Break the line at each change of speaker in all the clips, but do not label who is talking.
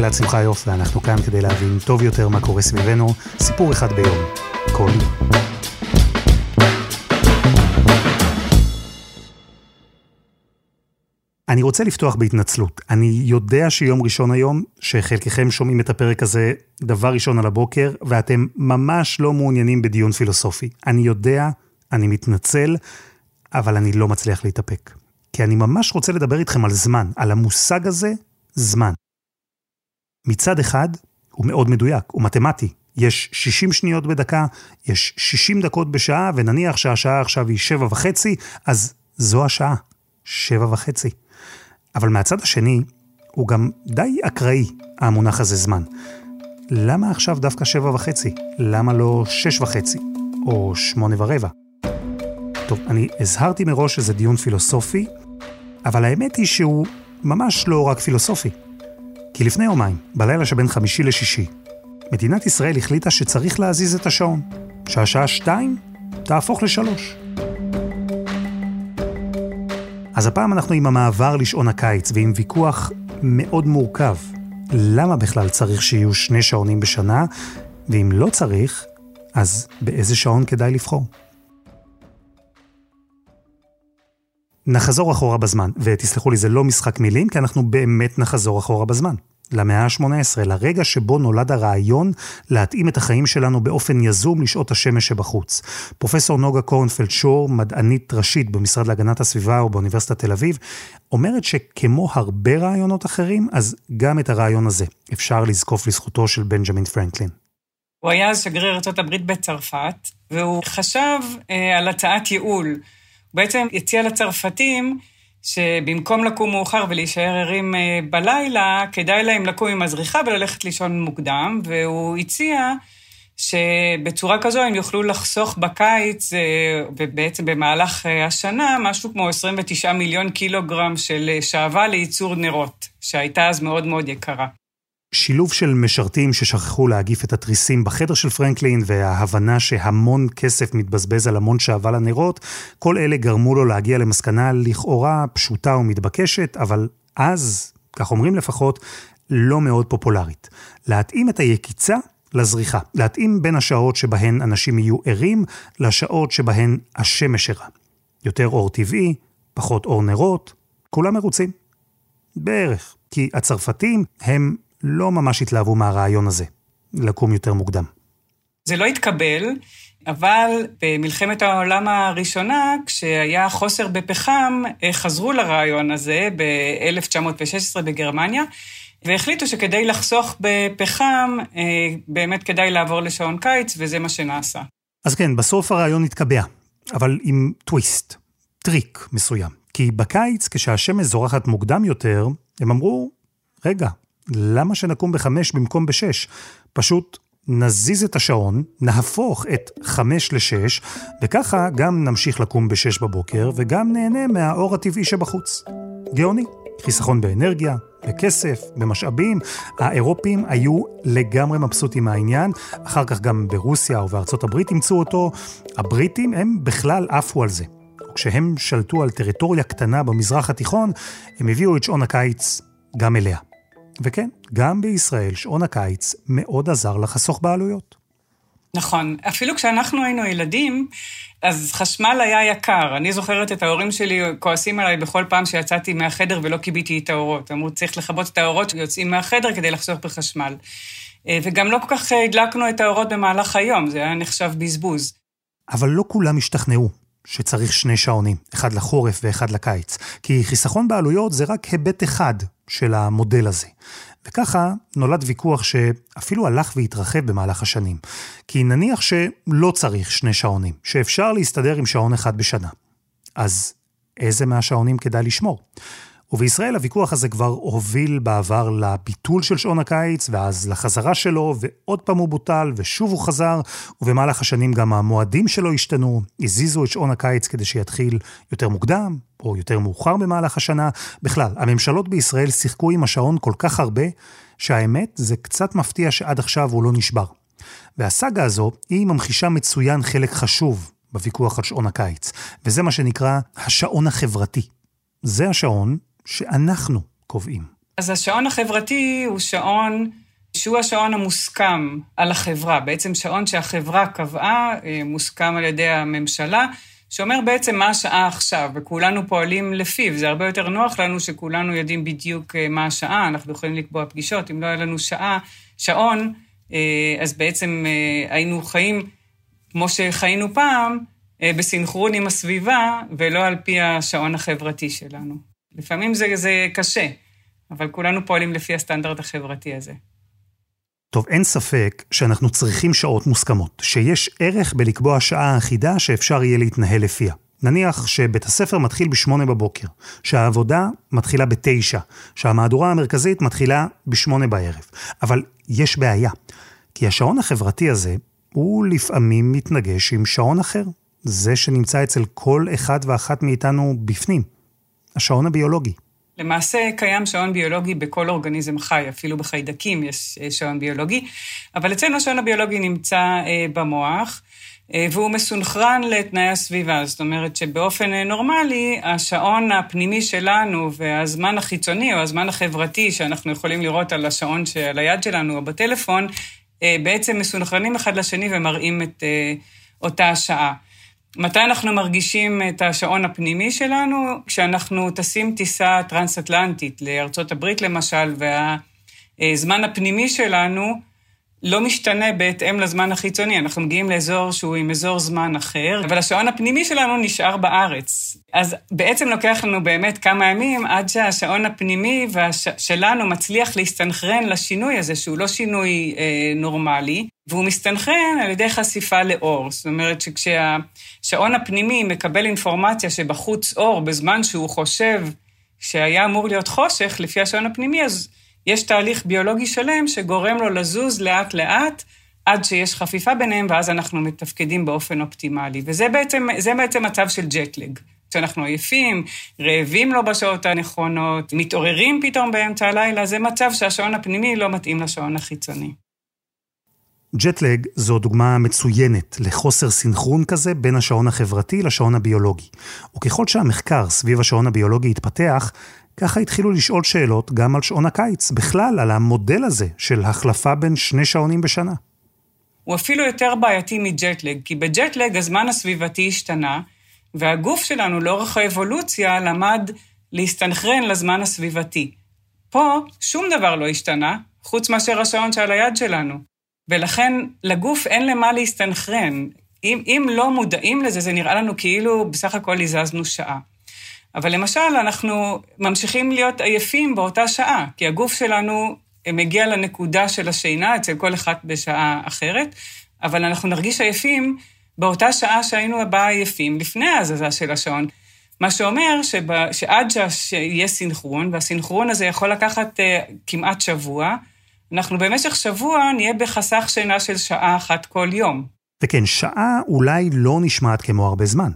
אני אלעד שמחיוף, ואנחנו כאן כדי להבין טוב יותר מה קורה סביבנו, סיפור אחד ביום, כל יום. אני רוצה לפתוח בהתנצלות. אני יודע שיום ראשון היום, שחלקכם שומעים את הפרק הזה דבר ראשון על הבוקר, ואתם ממש לא מעוניינים בדיון פילוסופי. אני יודע, אני מתנצל, אבל אני לא מצליח להתאפק. כי אני ממש רוצה לדבר איתכם על זמן, על המושג הזה, זמן. מצד אחד, הוא מאוד מדויק, הוא מתמטי. יש 60 שניות בדקה, יש 60 דקות בשעה, ונניח שהשעה עכשיו היא שבע וחצי, אז זו השעה, שבע וחצי. אבל מהצד השני, הוא גם די אקראי, המונח הזה זמן. למה עכשיו דווקא שבע וחצי? למה לא שש וחצי? או שמונה ורבע? טוב, אני הזהרתי מראש שזה דיון פילוסופי, אבל האמת היא שהוא ממש לא רק פילוסופי. כי לפני יומיים, בלילה שבין חמישי לשישי, מדינת ישראל החליטה שצריך להזיז את השעון, שהשעה שתיים תהפוך לשלוש. אז הפעם אנחנו עם המעבר לשעון הקיץ ועם ויכוח מאוד מורכב. למה בכלל צריך שיהיו שני שעונים בשנה, ואם לא צריך, אז באיזה שעון כדאי לבחור? נחזור אחורה בזמן, ותסלחו לי, זה לא משחק מילים, כי אנחנו באמת נחזור אחורה בזמן. למאה ה-18, לרגע שבו נולד הרעיון להתאים את החיים שלנו באופן יזום לשעות השמש שבחוץ. פרופסור נוגה קורנפלד שור, מדענית ראשית במשרד להגנת הסביבה ובאוניברסיטת תל אביב, אומרת שכמו הרבה רעיונות אחרים, אז גם את הרעיון הזה אפשר לזקוף לזכותו של בנג'מין פרנקלין.
הוא היה אז שגריר ארה"ב בצרפת, והוא חשב אה, על הצעת ייעול. הוא בעצם הציע לצרפתים שבמקום לקום מאוחר ולהישאר ערים אה, בלילה, כדאי להם לקום עם הזריחה וללכת לישון מוקדם, והוא הציע שבצורה כזו הם יוכלו לחסוך בקיץ, אה, ובעצם במהלך אה, השנה, משהו כמו 29 מיליון קילוגרם של שעווה לייצור נרות, שהייתה אז מאוד מאוד יקרה.
שילוב של משרתים ששכחו להגיף את התריסים בחדר של פרנקלין וההבנה שהמון כסף מתבזבז על המון שעבה לנרות, כל אלה גרמו לו להגיע למסקנה לכאורה פשוטה ומתבקשת, אבל אז, כך אומרים לפחות, לא מאוד פופולרית. להתאים את היקיצה לזריחה, להתאים בין השעות שבהן אנשים יהיו ערים לשעות שבהן השמש ערה. יותר אור טבעי, פחות אור נרות, כולם מרוצים. בערך, כי הצרפתים הם לא ממש התלהבו מהרעיון הזה, לקום יותר מוקדם.
זה לא התקבל, אבל במלחמת העולם הראשונה, כשהיה חוסר בפחם, חזרו לרעיון הזה ב-1916 בגרמניה, והחליטו שכדי לחסוך בפחם, באמת כדאי לעבור לשעון קיץ, וזה מה שנעשה.
אז כן, בסוף הרעיון התקבע, אבל עם טוויסט, טריק מסוים. כי בקיץ, כשהשמש זורחת מוקדם יותר, הם אמרו, רגע, למה שנקום בחמש במקום בשש? פשוט נזיז את השעון, נהפוך את חמש לשש, וככה גם נמשיך לקום בשש בבוקר, וגם נהנה מהאור הטבעי שבחוץ. גאוני. חיסכון באנרגיה, בכסף, במשאבים. האירופים היו לגמרי מבסוטים מהעניין, אחר כך גם ברוסיה ובארצות הברית אימצו אותו. הבריטים הם בכלל עפו על זה. כשהם שלטו על טריטוריה קטנה במזרח התיכון, הם הביאו את שעון הקיץ גם אליה. וכן, גם בישראל שעון הקיץ מאוד עזר לחסוך בעלויות.
נכון. אפילו כשאנחנו היינו ילדים, אז חשמל היה יקר. אני זוכרת את ההורים שלי כועסים עליי בכל פעם שיצאתי מהחדר ולא כיביתי את האורות. אמרו, צריך לכבות את האורות שיוצאים מהחדר כדי לחסוך בחשמל. אה, וגם לא כל כך הדלקנו את האורות במהלך היום, זה היה נחשב בזבוז.
אבל לא כולם השתכנעו שצריך שני שעונים, אחד לחורף ואחד לקיץ. כי חיסכון בעלויות זה רק היבט אחד של המודל הזה. וככה נולד ויכוח שאפילו הלך והתרחב במהלך השנים. כי נניח שלא צריך שני שעונים, שאפשר להסתדר עם שעון אחד בשנה. אז איזה מהשעונים כדאי לשמור? ובישראל הוויכוח הזה כבר הוביל בעבר לביטול של שעון הקיץ, ואז לחזרה שלו, ועוד פעם הוא בוטל, ושוב הוא חזר, ובמהלך השנים גם המועדים שלו השתנו, הזיזו את שעון הקיץ כדי שיתחיל יותר מוקדם, או יותר מאוחר במהלך השנה. בכלל, הממשלות בישראל שיחקו עם השעון כל כך הרבה, שהאמת, זה קצת מפתיע שעד עכשיו הוא לא נשבר. והסאגה הזו, היא ממחישה מצוין חלק חשוב בוויכוח על שעון הקיץ, וזה מה שנקרא השעון החברתי. זה השעון שאנחנו קובעים.
אז השעון החברתי הוא שעון שהוא השעון המוסכם על החברה, בעצם שעון שהחברה קבעה, אה, מוסכם על ידי הממשלה, שאומר בעצם מה השעה עכשיו, וכולנו פועלים לפיו. זה הרבה יותר נוח לנו שכולנו יודעים בדיוק אה, מה השעה, אנחנו יכולים לקבוע פגישות. אם לא היה לנו שעה, שעון, אה, אז בעצם היינו חיים כמו שחיינו פעם, בסינכרון עם הסביבה, ולא על פי השעון החברתי שלנו. לפעמים זה, זה קשה, אבל כולנו פועלים לפי הסטנדרט החברתי הזה.
טוב, אין ספק שאנחנו צריכים שעות מוסכמות, שיש ערך בלקבוע שעה אחידה שאפשר יהיה להתנהל לפיה. נניח שבית הספר מתחיל בשמונה בבוקר, שהעבודה מתחילה בתשע, שהמהדורה המרכזית מתחילה בשמונה בערב. אבל יש בעיה, כי השעון החברתי הזה, הוא לפעמים מתנגש עם שעון אחר. זה שנמצא אצל כל אחד ואחת מאיתנו בפנים. השעון הביולוגי.
למעשה קיים שעון ביולוגי בכל אורגניזם חי, אפילו בחיידקים יש אה, שעון ביולוגי, אבל אצלנו השעון הביולוגי נמצא אה, במוח, אה, והוא מסונכרן לתנאי הסביבה. זאת אומרת שבאופן נורמלי, השעון הפנימי שלנו והזמן החיצוני או הזמן החברתי שאנחנו יכולים לראות על השעון שעל היד שלנו או בטלפון, בעצם מסונכרנים אחד לשני ומראים את אותה השעה. מתי אנחנו מרגישים את השעון הפנימי שלנו? כשאנחנו טסים טיסה טרנס-אטלנטית לארצות הברית למשל, והזמן הפנימי שלנו לא משתנה בהתאם לזמן החיצוני. אנחנו מגיעים לאזור שהוא עם אזור זמן אחר, אבל השעון הפנימי שלנו נשאר בארץ. אז בעצם לוקח לנו באמת כמה ימים עד שהשעון הפנימי והש... שלנו מצליח להסתנכרן לשינוי הזה, שהוא לא שינוי אה, נורמלי, והוא מסתנכרן על ידי חשיפה לאור. זאת אומרת שכשהשעון הפנימי מקבל אינפורמציה שבחוץ אור בזמן שהוא חושב שהיה אמור להיות חושך, לפי השעון הפנימי, אז יש תהליך ביולוגי שלם שגורם לו לזוז לאט-לאט עד שיש חפיפה ביניהם, ואז אנחנו מתפקדים באופן אופטימלי. וזה בעצם, בעצם מצב של ג'טלג. כשאנחנו עייפים, רעבים לא בשעות הנכונות, מתעוררים פתאום באמצע הלילה, זה מצב שהשעון הפנימי לא מתאים לשעון החיצוני.
ג'טלג זו דוגמה מצוינת לחוסר סינכרון כזה בין השעון החברתי לשעון הביולוגי. וככל שהמחקר סביב השעון הביולוגי התפתח, ככה התחילו לשאול שאלות גם על שעון הקיץ, בכלל על המודל הזה של החלפה בין שני שעונים בשנה.
הוא אפילו יותר בעייתי מג'טלג, כי בג'טלג הזמן הסביבתי השתנה, והגוף שלנו לאורך האבולוציה למד להסתנכרן לזמן הסביבתי. פה שום דבר לא השתנה, חוץ מאשר השעון שעל היד שלנו. ולכן לגוף אין למה להסתנכרן. אם, אם לא מודעים לזה, זה נראה לנו כאילו בסך הכל הזזנו שעה. אבל למשל, אנחנו ממשיכים להיות עייפים באותה שעה, כי הגוף שלנו מגיע לנקודה של השינה, אצל כל אחד בשעה אחרת, אבל אנחנו נרגיש עייפים באותה שעה שהיינו בה עייפים לפני ההזזה של השעון. מה שאומר שבא, שעד שיהיה סינכרון, והסינכרון הזה יכול לקחת uh, כמעט שבוע, אנחנו במשך שבוע נהיה בחסך שינה של שעה אחת כל יום.
וכן, שעה אולי לא נשמעת כמו הרבה זמן.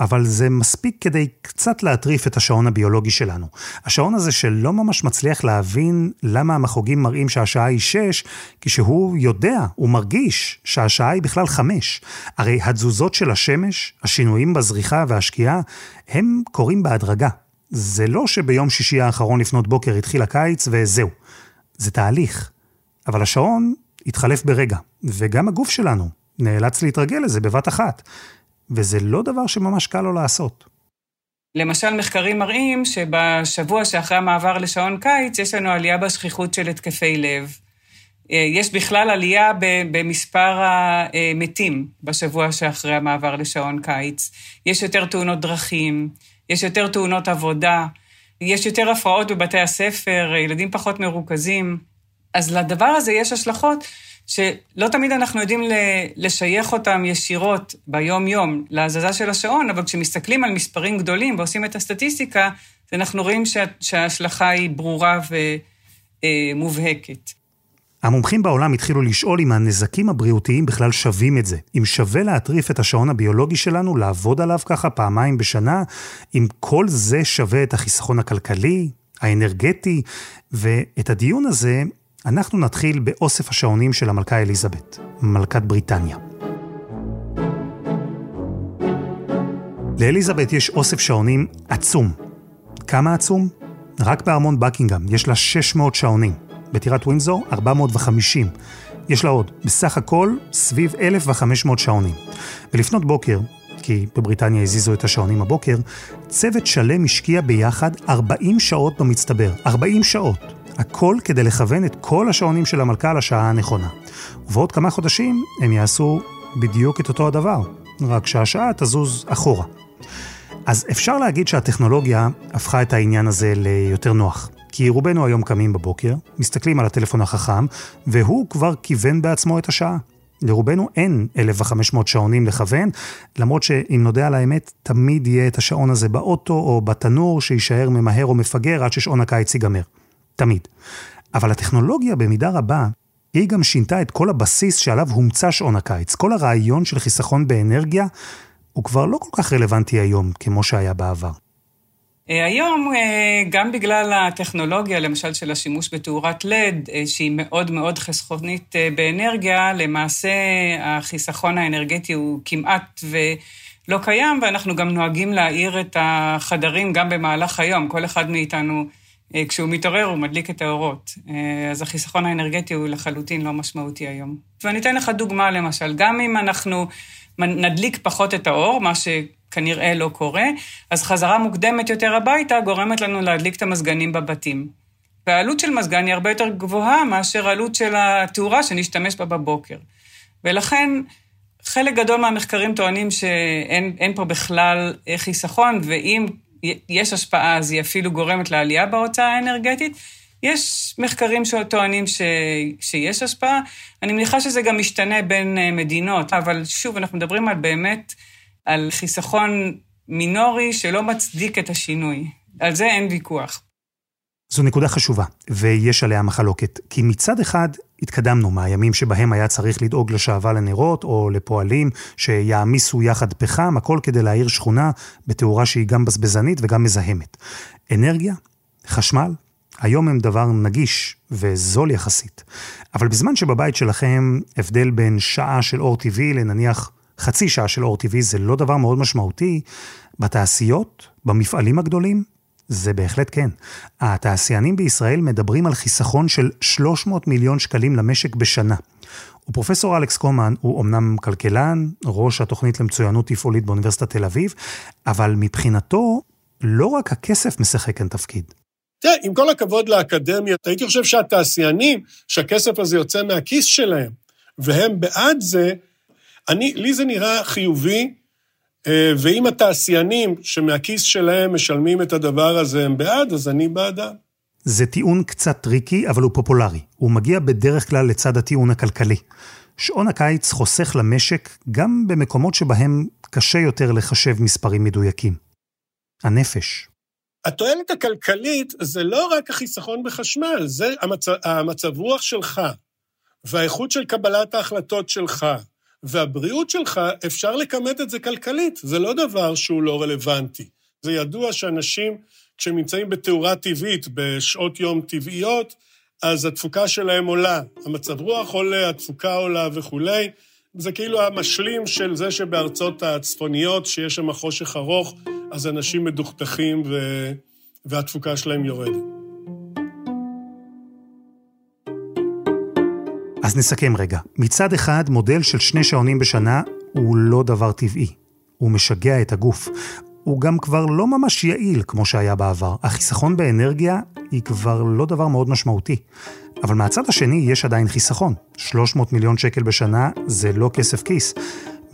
אבל זה מספיק כדי קצת להטריף את השעון הביולוגי שלנו. השעון הזה שלא ממש מצליח להבין למה המחוגים מראים שהשעה היא שש, כשהוא יודע, הוא מרגיש שהשעה היא בכלל חמש. הרי התזוזות של השמש, השינויים בזריחה והשקיעה, הם קורים בהדרגה. זה לא שביום שישי האחרון לפנות בוקר התחיל הקיץ וזהו. זה תהליך. אבל השעון התחלף ברגע, וגם הגוף שלנו נאלץ להתרגל לזה בבת אחת. וזה לא דבר שממש קל לו לעשות.
למשל, מחקרים מראים שבשבוע שאחרי המעבר לשעון קיץ, יש לנו עלייה בשכיחות של התקפי לב. אה, יש בכלל עלייה במספר המתים בשבוע שאחרי המעבר לשעון קיץ. יש יותר תאונות דרכים, יש יותר תאונות עבודה, יש יותר הפרעות בבתי הספר, ילדים פחות מרוכזים. אז לדבר הזה יש השלכות שלא תמיד אנחנו יודעים לשייך אותם ישירות ביום-יום להזזה של השעון, אבל כשמסתכלים על מספרים גדולים ועושים את הסטטיסטיקה, ואנחנו רואים שההשלכה היא ברורה ומובהקת.
המומחים בעולם התחילו לשאול אם הנזקים הבריאותיים בכלל שווים את זה. אם שווה להטריף את השעון הביולוגי שלנו, לעבוד עליו ככה פעמיים בשנה, אם כל זה שווה את החיסכון הכלכלי, האנרגטי, ואת הדיון הזה אנחנו נתחיל באוסף השעונים של המלכה אליזבת, מלכת בריטניה. לאליזבת יש אוסף שעונים עצום. כמה עצום? רק בארמון בקינגהם יש לה 600 שעונים. בטירת ווינזור, 450. יש לה עוד, בסך הכל, סביב 1,500 שעונים. ולפנות בוקר, כי בבריטניה הזיזו את השעונים הבוקר, צוות שלם השקיע ביחד 40 שעות במצטבר. 40 שעות. הכל כדי לכוון את כל השעונים של המלכה לשעה הנכונה. ובעוד כמה חודשים הם יעשו בדיוק את אותו הדבר, רק שהשעה תזוז אחורה. אז אפשר להגיד שהטכנולוגיה הפכה את העניין הזה ליותר נוח. כי רובנו היום קמים בבוקר, מסתכלים על הטלפון החכם, והוא כבר כיוון בעצמו את השעה. לרובנו אין 1,500 שעונים לכוון, למרות שאם נודה על האמת, תמיד יהיה את השעון הזה באוטו או בתנור שיישאר ממהר או מפגר עד ששעון הקיץ ייגמר. תמיד. אבל הטכנולוגיה במידה רבה, היא גם שינתה את כל הבסיס שעליו הומצא שעון הקיץ. כל הרעיון של חיסכון באנרגיה הוא כבר לא כל כך רלוונטי היום כמו שהיה בעבר.
אה, היום, אה, גם בגלל הטכנולוגיה, למשל של השימוש בתאורת לד, אה, שהיא מאוד מאוד חסכונית באנרגיה, למעשה החיסכון האנרגטי הוא כמעט ולא קיים, ואנחנו גם נוהגים להאיר את החדרים גם במהלך היום. כל אחד מאיתנו, כשהוא מתעורר, הוא מדליק את האורות. אז החיסכון האנרגטי הוא לחלוטין לא משמעותי היום. ואני אתן לך דוגמה, למשל, גם אם אנחנו נדליק פחות את האור, מה ש... כנראה לא קורה, אז חזרה מוקדמת יותר הביתה גורמת לנו להדליק את המזגנים בבתים. והעלות של מזגן היא הרבה יותר גבוהה מאשר העלות של התאורה שנשתמש בה בבוקר. ולכן, חלק גדול מהמחקרים טוענים שאין פה בכלל חיסכון, ואם יש השפעה אז היא אפילו גורמת לעלייה בהוצאה האנרגטית. יש מחקרים שטוענים ש... שיש השפעה, אני מניחה שזה גם משתנה בין אה, מדינות, אבל שוב, אנחנו מדברים על באמת על חיסכון מינורי שלא מצדיק את השינוי. על זה אין ויכוח.
זו נקודה חשובה, ויש עליה מחלוקת. כי מצד אחד, התקדמנו מהימים שבהם היה צריך לדאוג לשעווה לנרות, או לפועלים שיעמיסו יחד פחם, הכל כדי להאיר שכונה בתאורה שהיא גם בזבזנית וגם מזהמת. אנרגיה, חשמל, היום הם דבר נגיש וזול יחסית. אבל בזמן שבבית שלכם הבדל בין שעה של אור טבעי לנניח חצי שעה של אור טבעי זה לא דבר מאוד משמעותי. בתעשיות, במפעלים הגדולים, זה בהחלט כן. התעשיינים בישראל מדברים על חיסכון של 300 מיליון שקלים למשק בשנה. ופרופסור אלכס קומן הוא אמנם כלכלן, ראש התוכנית למצוינות תפעולית באוניברסיטת תל אביב, אבל מבחינתו, לא רק הכסף משחק כאן תפקיד.
תראה, עם כל הכבוד לאקדמיה, הייתי חושב שהתעשיינים, שהכסף הזה יוצא מהכיס שלהם, והם בעד זה, אני, לי זה נראה חיובי, ואם התעשיינים שמהכיס שלהם משלמים את הדבר הזה הם בעד, אז אני בעדם.
זה טיעון קצת טריקי, אבל הוא פופולרי. הוא מגיע בדרך כלל לצד הטיעון הכלכלי. שעון הקיץ חוסך למשק גם במקומות שבהם קשה יותר לחשב מספרים מדויקים. הנפש.
התועלת הכלכלית זה לא רק החיסכון בחשמל, זה המצב, המצב רוח שלך, והאיכות של קבלת ההחלטות שלך, והבריאות שלך, אפשר לכמת את זה כלכלית, זה לא דבר שהוא לא רלוונטי. זה ידוע שאנשים, כשהם נמצאים בתאורה טבעית, בשעות יום טבעיות, אז התפוקה שלהם עולה. המצב רוח עולה, התפוקה עולה וכולי. זה כאילו המשלים של זה שבארצות הצפוניות, שיש שם חושך ארוך, אז אנשים מדוכדכים ו... והתפוקה שלהם יורדת.
אז נסכם רגע. מצד אחד, מודל של שני שעונים בשנה הוא לא דבר טבעי. הוא משגע את הגוף. הוא גם כבר לא ממש יעיל כמו שהיה בעבר. החיסכון באנרגיה היא כבר לא דבר מאוד משמעותי. אבל מהצד השני יש עדיין חיסכון. 300 מיליון שקל בשנה זה לא כסף כיס.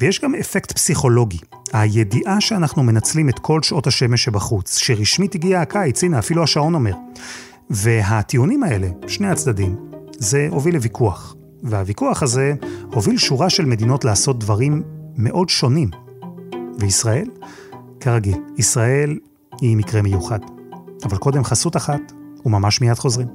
ויש גם אפקט פסיכולוגי. הידיעה שאנחנו מנצלים את כל שעות השמש שבחוץ, שרשמית הגיע הקיץ, הנה אפילו השעון אומר. והטיעונים האלה, שני הצדדים, זה הוביל לוויכוח. והוויכוח הזה הוביל שורה של מדינות לעשות דברים מאוד שונים. וישראל? כרגיל, ישראל היא מקרה מיוחד. אבל קודם חסות אחת, וממש מיד חוזרים.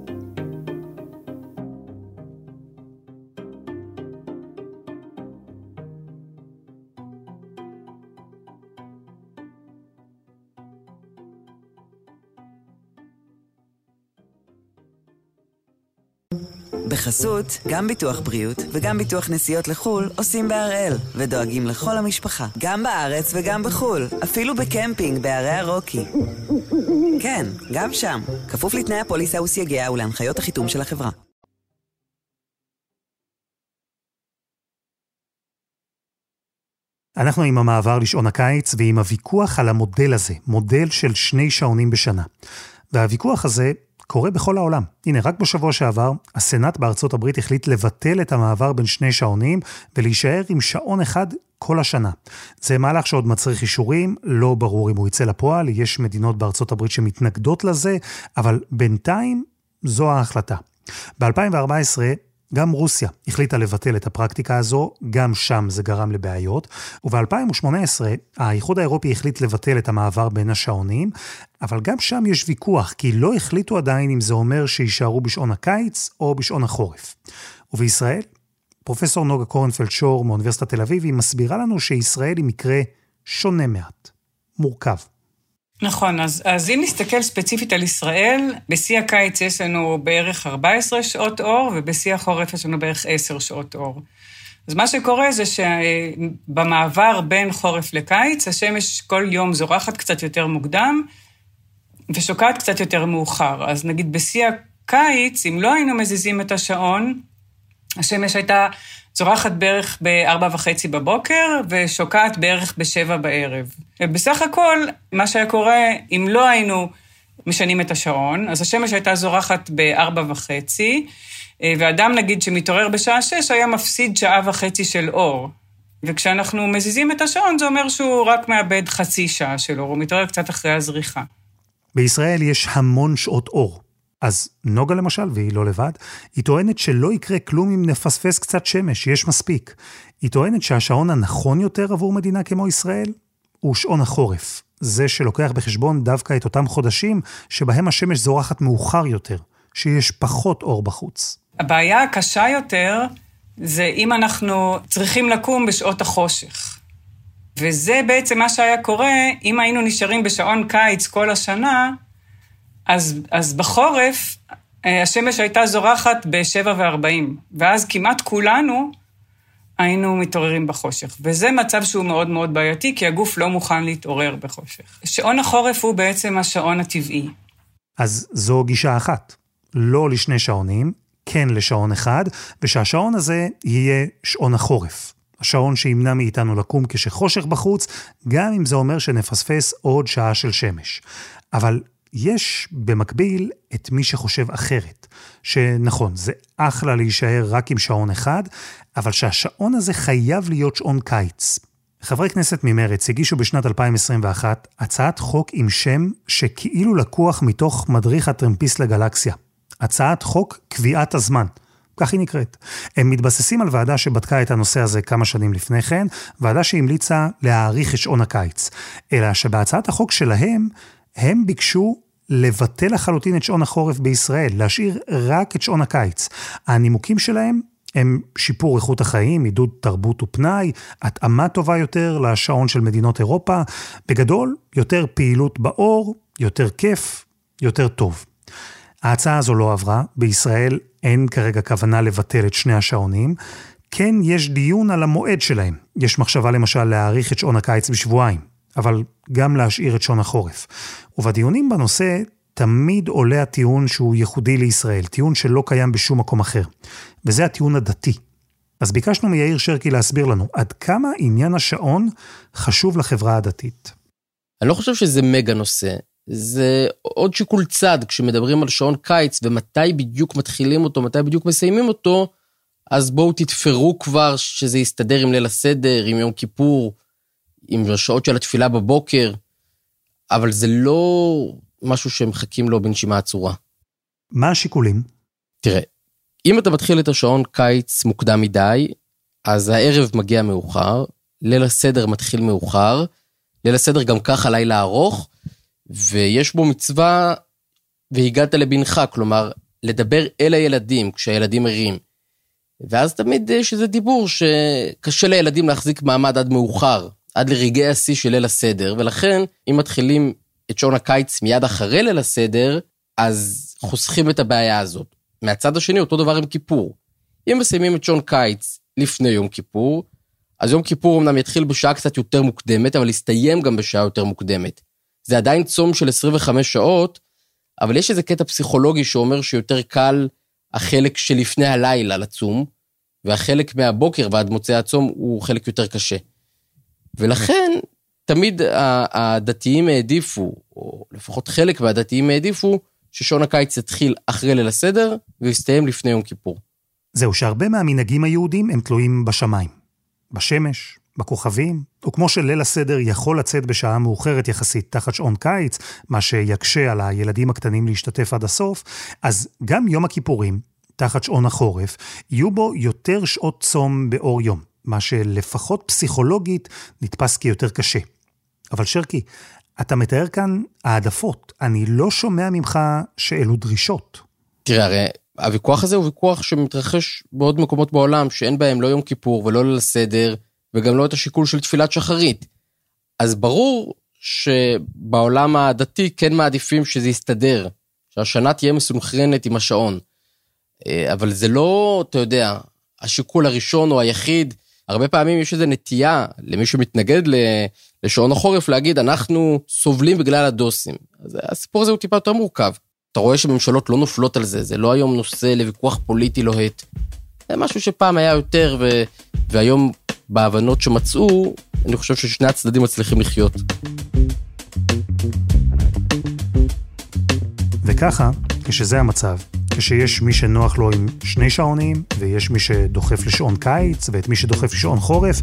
בחסות, גם ביטוח בריאות וגם ביטוח נסיעות לחו"ל עושים בהראל, ודואגים לכל המשפחה, גם בארץ וגם בחו"ל, אפילו בקמפינג בערי הרוקי. כן, גם שם, כפוף לתנאי הפוליסה וסייגיה ולהנחיות החיתום של החברה.
אנחנו עם המעבר לשעון הקיץ ועם הוויכוח על המודל הזה, מודל של שני שעונים בשנה. והוויכוח הזה קורה בכל העולם. הנה, רק בשבוע שעבר, הסנאט בארצות הברית החליט לבטל את המעבר בין שני שעונים ולהישאר עם שעון אחד כל השנה. זה מהלך שעוד מצריך אישורים, לא ברור אם הוא יצא לפועל, יש מדינות בארצות הברית שמתנגדות לזה, אבל בינתיים זו ההחלטה. ב-2014 גם רוסיה החליטה לבטל את הפרקטיקה הזו, גם שם זה גרם לבעיות. וב-2018 האיחוד האירופי החליט לבטל את המעבר בין השעונים, אבל גם שם יש ויכוח, כי לא החליטו עדיין אם זה אומר שיישארו בשעון הקיץ או בשעון החורף. ובישראל, פרופסור נוגה קורנפלד שור מאוניברסיטת תל אביב, היא מסבירה לנו שישראל היא מקרה שונה מעט, מורכב.
נכון, אז, אז אם נסתכל ספציפית על ישראל, בשיא הקיץ יש לנו בערך 14 שעות אור, ובשיא החורף יש לנו בערך 10 שעות אור. אז מה שקורה זה שבמעבר בין חורף לקיץ, השמש כל יום זורחת קצת יותר מוקדם, ושוקעת קצת יותר מאוחר. אז נגיד בשיא הקיץ, אם לא היינו מזיזים את השעון, השמש הייתה זורחת בערך ב-4 וחצי בבוקר ושוקעת בערך ב-7 בערב. ובסך הכל, מה שהיה קורה, אם לא היינו משנים את השעון, אז השמש הייתה זורחת ב-4 וחצי, ואדם נגיד שמתעורר בשעה 6 היה מפסיד שעה וחצי של אור. וכשאנחנו מזיזים את השעון, זה אומר שהוא רק מאבד חצי שעה של אור, הוא מתעורר קצת אחרי הזריחה.
בישראל יש המון שעות אור. אז נוגה למשל, והיא לא לבד, היא טוענת שלא יקרה כלום אם נפספס קצת שמש, יש מספיק. היא טוענת שהשעון הנכון יותר עבור מדינה כמו ישראל הוא שעון החורף. זה שלוקח בחשבון דווקא את אותם חודשים שבהם השמש זורחת מאוחר יותר, שיש פחות אור בחוץ.
הבעיה הקשה יותר זה אם אנחנו צריכים לקום בשעות החושך. וזה בעצם מה שהיה קורה אם היינו נשארים בשעון קיץ כל השנה, אז, אז בחורף אה, השמש הייתה זורחת ב-7 ו-40, ואז כמעט כולנו היינו מתעוררים בחושך. וזה מצב שהוא מאוד מאוד בעייתי, כי הגוף לא מוכן להתעורר בחושך. שעון החורף הוא בעצם השעון הטבעי.
אז זו גישה אחת. לא לשני שעונים, כן לשעון אחד, ושהשעון הזה יהיה שעון החורף. השעון שימנע מאיתנו לקום כשחושך בחוץ, גם אם זה אומר שנפספס עוד שעה של שמש. אבל יש במקביל את מי שחושב אחרת, שנכון, זה אחלה להישאר רק עם שעון אחד, אבל שהשעון הזה חייב להיות שעון קיץ. חברי כנסת ממרץ הגישו בשנת 2021 הצעת חוק עם שם שכאילו לקוח מתוך מדריך הטרמפיסט לגלקסיה. הצעת חוק קביעת הזמן. כך היא נקראת. הם מתבססים על ועדה שבדקה את הנושא הזה כמה שנים לפני כן, ועדה שהמליצה להאריך את שעון הקיץ. אלא שבהצעת החוק שלהם, הם ביקשו לבטל לחלוטין את שעון החורף בישראל, להשאיר רק את שעון הקיץ. הנימוקים שלהם הם שיפור איכות החיים, עידוד תרבות ופנאי, התאמה טובה יותר לשעון של מדינות אירופה, בגדול, יותר פעילות באור, יותר כיף, יותר טוב. ההצעה הזו לא עברה, בישראל אין כרגע כוונה לבטל את שני השעונים. כן יש דיון על המועד שלהם. יש מחשבה למשל להאריך את שעון הקיץ בשבועיים, אבל גם להשאיר את שעון החורף. ובדיונים בנושא תמיד עולה הטיעון שהוא ייחודי לישראל, טיעון שלא קיים בשום מקום אחר. וזה הטיעון הדתי. אז ביקשנו מיאיר שרקי להסביר לנו עד כמה עניין השעון חשוב לחברה הדתית.
אני לא חושב שזה מגה נושא, זה עוד שיקול צד כשמדברים על שעון קיץ ומתי בדיוק מתחילים אותו, מתי בדיוק מסיימים אותו, אז בואו תתפרו כבר שזה יסתדר עם ליל הסדר, עם יום כיפור, עם השעות של התפילה בבוקר, אבל זה לא משהו שמחכים לו בנשימה עצורה.
מה השיקולים?
תראה, אם אתה מתחיל את השעון קיץ מוקדם מדי, אז הערב מגיע מאוחר, ליל הסדר מתחיל מאוחר, ליל הסדר גם ככה לילה ארוך, ויש בו מצווה והגעת לבנך, כלומר, לדבר אל הילדים כשהילדים ערים. ואז תמיד יש איזה דיבור שקשה לילדים להחזיק מעמד עד מאוחר, עד לרגעי השיא של ליל הסדר, ולכן אם מתחילים את שעון הקיץ מיד אחרי ליל הסדר, אז חוסכים את הבעיה הזאת. מהצד השני, אותו דבר עם כיפור. אם מסיימים את שעון קיץ לפני יום כיפור, אז יום כיפור אמנם יתחיל בשעה קצת יותר מוקדמת, אבל יסתיים גם בשעה יותר מוקדמת. זה עדיין צום של 25 שעות, אבל יש איזה קטע פסיכולוגי שאומר שיותר קל החלק שלפני הלילה לצום, והחלק מהבוקר ועד מוצאי הצום הוא חלק יותר קשה. ולכן, תמיד הדתיים העדיפו, או לפחות חלק מהדתיים העדיפו, ששעון הקיץ יתחיל אחרי ליל הסדר ויסתיים לפני יום כיפור.
זהו שהרבה מהמנהגים היהודים הם תלויים בשמיים. בשמש, בכוכבים, וכמו שליל הסדר יכול לצאת בשעה מאוחרת יחסית תחת שעון קיץ, מה שיקשה על הילדים הקטנים להשתתף עד הסוף, אז גם יום הכיפורים, תחת שעון החורף, יהיו בו יותר שעות צום באור יום, מה שלפחות פסיכולוגית נתפס כיותר קשה. אבל שרקי, אתה מתאר כאן העדפות, אני לא שומע ממך שאלו דרישות.
תראה, הרי הוויכוח הזה הוא ויכוח שמתרחש בעוד מקומות בעולם, שאין בהם לא יום כיפור ולא ליל הסדר, וגם לא את השיקול של תפילת שחרית. אז ברור שבעולם הדתי כן מעדיפים שזה יסתדר, שהשנה תהיה מסונכרנת עם השעון. אה, אבל זה לא, אתה יודע, השיקול הראשון או היחיד. הרבה פעמים יש איזו נטייה למי שמתנגד לשעון החורף להגיד, אנחנו סובלים בגלל הדוסים. אז הסיפור הזה הוא טיפה יותר מורכב. אתה רואה שממשלות לא נופלות על זה, זה לא היום נושא לוויכוח פוליטי לוהט. זה משהו שפעם היה יותר, ו... והיום בהבנות שמצאו, אני חושב ששני הצדדים מצליחים לחיות.
וככה, כשזה המצב, כשיש מי שנוח לו עם שני שעונים, ויש מי שדוחף לשעון קיץ, ואת מי שדוחף לשעון חורף,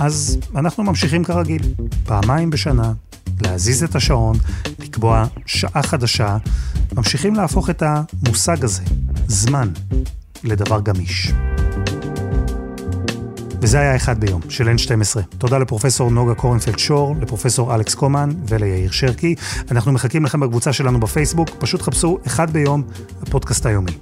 אז אנחנו ממשיכים כרגיל, פעמיים בשנה, להזיז את השעון, לקבוע שעה חדשה, ממשיכים להפוך את המושג הזה, זמן, לדבר גמיש. וזה היה אחד ביום של N12. תודה לפרופסור נוגה קורנפלד שור, לפרופסור אלכס קומן וליאיר שרקי. אנחנו מחכים לכם בקבוצה שלנו בפייסבוק, פשוט חפשו אחד ביום, הפודקאסט היומי.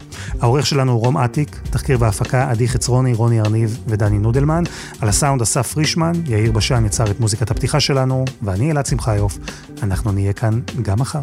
העורך שלנו הוא רום אטיק, תחקיר והפקה עדי חצרוני, רוני ארניב ודני נודלמן. על הסאונד אסף פרישמן, יאיר בשן יצר את מוזיקת הפתיחה שלנו, ואני אלעד שמחיוף. אנחנו נהיה כאן גם מחר.